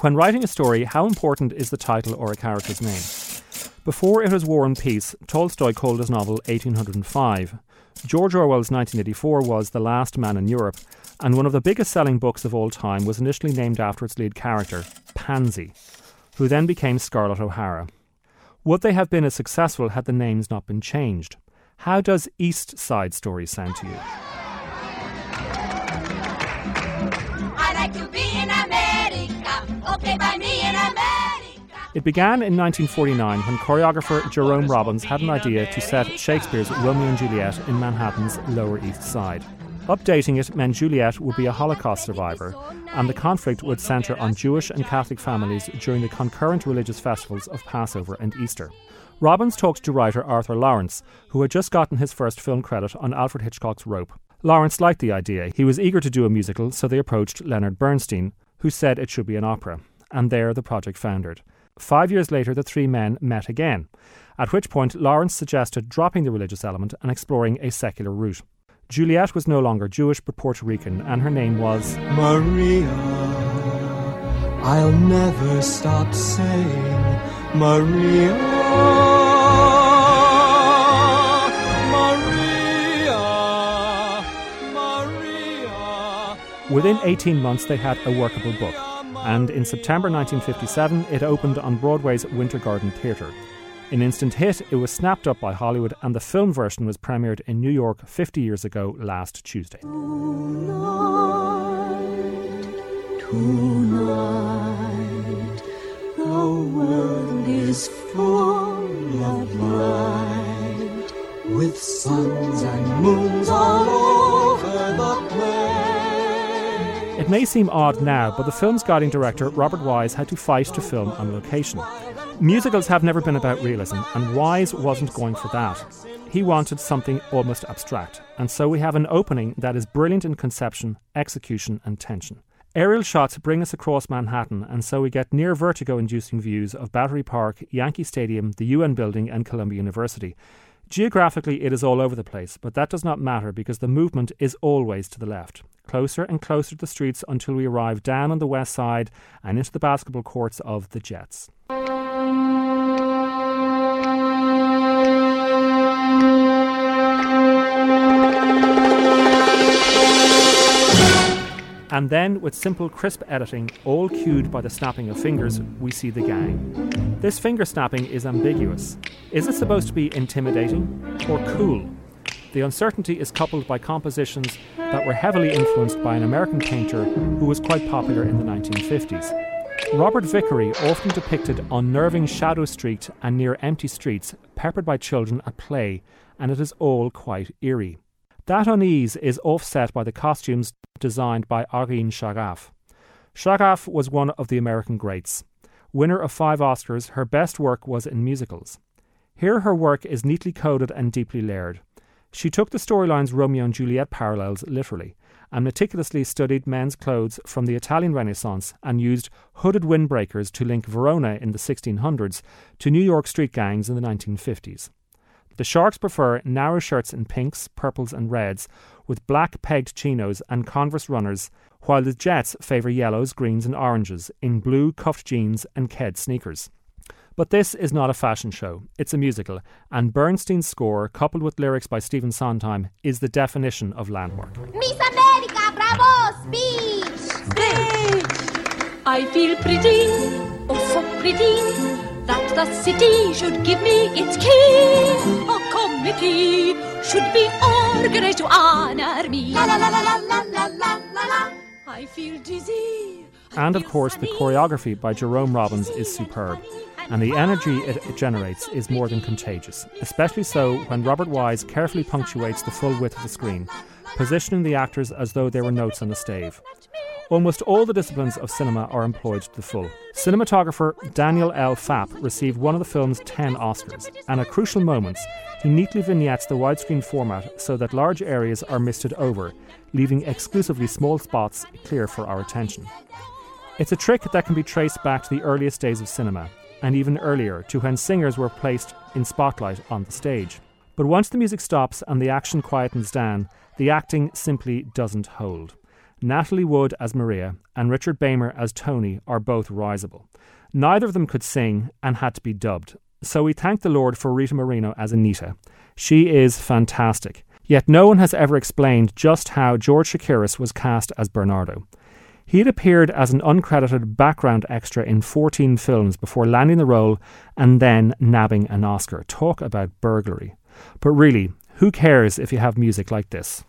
When writing a story, how important is the title or a character's name? Before it was War and Peace, Tolstoy called his novel 1805. George Orwell's 1984 was The Last Man in Europe, and one of the biggest selling books of all time was initially named after its lead character, Pansy, who then became Scarlett O'Hara. Would they have been as successful had the names not been changed? How does East Side Story sound to you? It began in 1949 when choreographer Jerome Robbins had an idea to set Shakespeare's Romeo and Juliet in Manhattan's Lower East Side. Updating it meant Juliet would be a Holocaust survivor, and the conflict would centre on Jewish and Catholic families during the concurrent religious festivals of Passover and Easter. Robbins talked to writer Arthur Laurents, who had just gotten his first film credit on Alfred Hitchcock's Rope. Laurents liked the idea. He was eager to do a musical, so they approached Leonard Bernstein, who said it should be an opera. And there the project foundered. Five years later, the three men met again, at which point Laurents suggested dropping the religious element and exploring a secular route. Juliet was no longer Jewish but Puerto Rican, and her name was Maria. I'll never stop saying Maria. Maria. Maria. Within 18 months, they had a workable book and in September 1957 it opened on Broadway's Winter Garden Theatre. An instant hit, it was snapped up by Hollywood, and the film version was premiered in New York 50 years ago last Tuesday. Tonight, tonight, it may seem odd now, but the film's guiding director, Robert Wise, had to fight to film on location. Musicals have never been about realism, and Wise wasn't going for that. He wanted something almost abstract, and so we have an opening that is brilliant in conception, execution, and tension. Aerial shots bring us across Manhattan, and so we get near vertigo inducing views of Battery Park, Yankee Stadium, the UN building, and Columbia University. Geographically, it is all over the place, but that does not matter because the movement is always to the left. Closer and closer to the streets until we arrive down on the west side and into the basketball courts of the Jets. And then, with simple, crisp editing, all cued by the snapping of fingers, we see the gang. This finger snapping is ambiguous. Is it supposed to be intimidating or cool? The uncertainty is coupled by compositions that were heavily influenced by an American painter who was quite popular in the 1950s. Robert Vickrey often depicted unnerving shadow streaked and near empty streets peppered by children at play, and it is all quite eerie. That unease is offset by the costumes designed by Irene Sharaff. Sharaff was one of the American greats. Winner of five Oscars, her best work was in musicals. Here, her work is neatly coded and deeply layered. She took the storyline's Romeo and Juliet parallels literally and meticulously studied men's clothes from the Italian Renaissance and used hooded windbreakers to link Verona in the 1600s to New York street gangs in the 1950s. The Sharks prefer narrow shirts in pinks, purples, and reds, with black pegged chinos and Converse runners, while the Jets favour yellows, greens, and oranges in blue cuffed jeans and Ked sneakers. But this is not a fashion show, it's a musical, and Bernstein's score, coupled with lyrics by Stephen Sondheim, is the definition of landmark. Miss America, bravo, speech! Speech! I feel pretty, oh so pretty that the city should give me its key. A committee should be organized to honor me. La la la la la la la la. I feel dizzy. I and of course, the choreography by Jerome Robbins is superb, and the energy it generates is more than contagious, especially so when Robert Wise carefully punctuates the full width of the screen, positioning the actors as though they were notes on a stave. Almost all the disciplines of cinema are employed to the full. Cinematographer Daniel L. Fapp received one of the film's 10 Oscars, and at crucial moments, he neatly vignettes the widescreen format so that large areas are misted over, leaving exclusively small spots clear for our attention. It's a trick that can be traced back to the earliest days of cinema, and even earlier to when singers were placed in spotlight on the stage. But once the music stops and the action quietens down, the acting simply doesn't hold. Natalie Wood as Maria and Richard Beymer as Tony are both risible. Neither of them could sing and had to be dubbed, so we thank the Lord for Rita Moreno as Anita. She is fantastic. Yet no one has ever explained just how George Chakiris was cast as Bernardo. He had appeared as an uncredited background extra in 14 films before landing the role and then nabbing an Oscar. Talk about burglary. But really, who cares if you have music like this?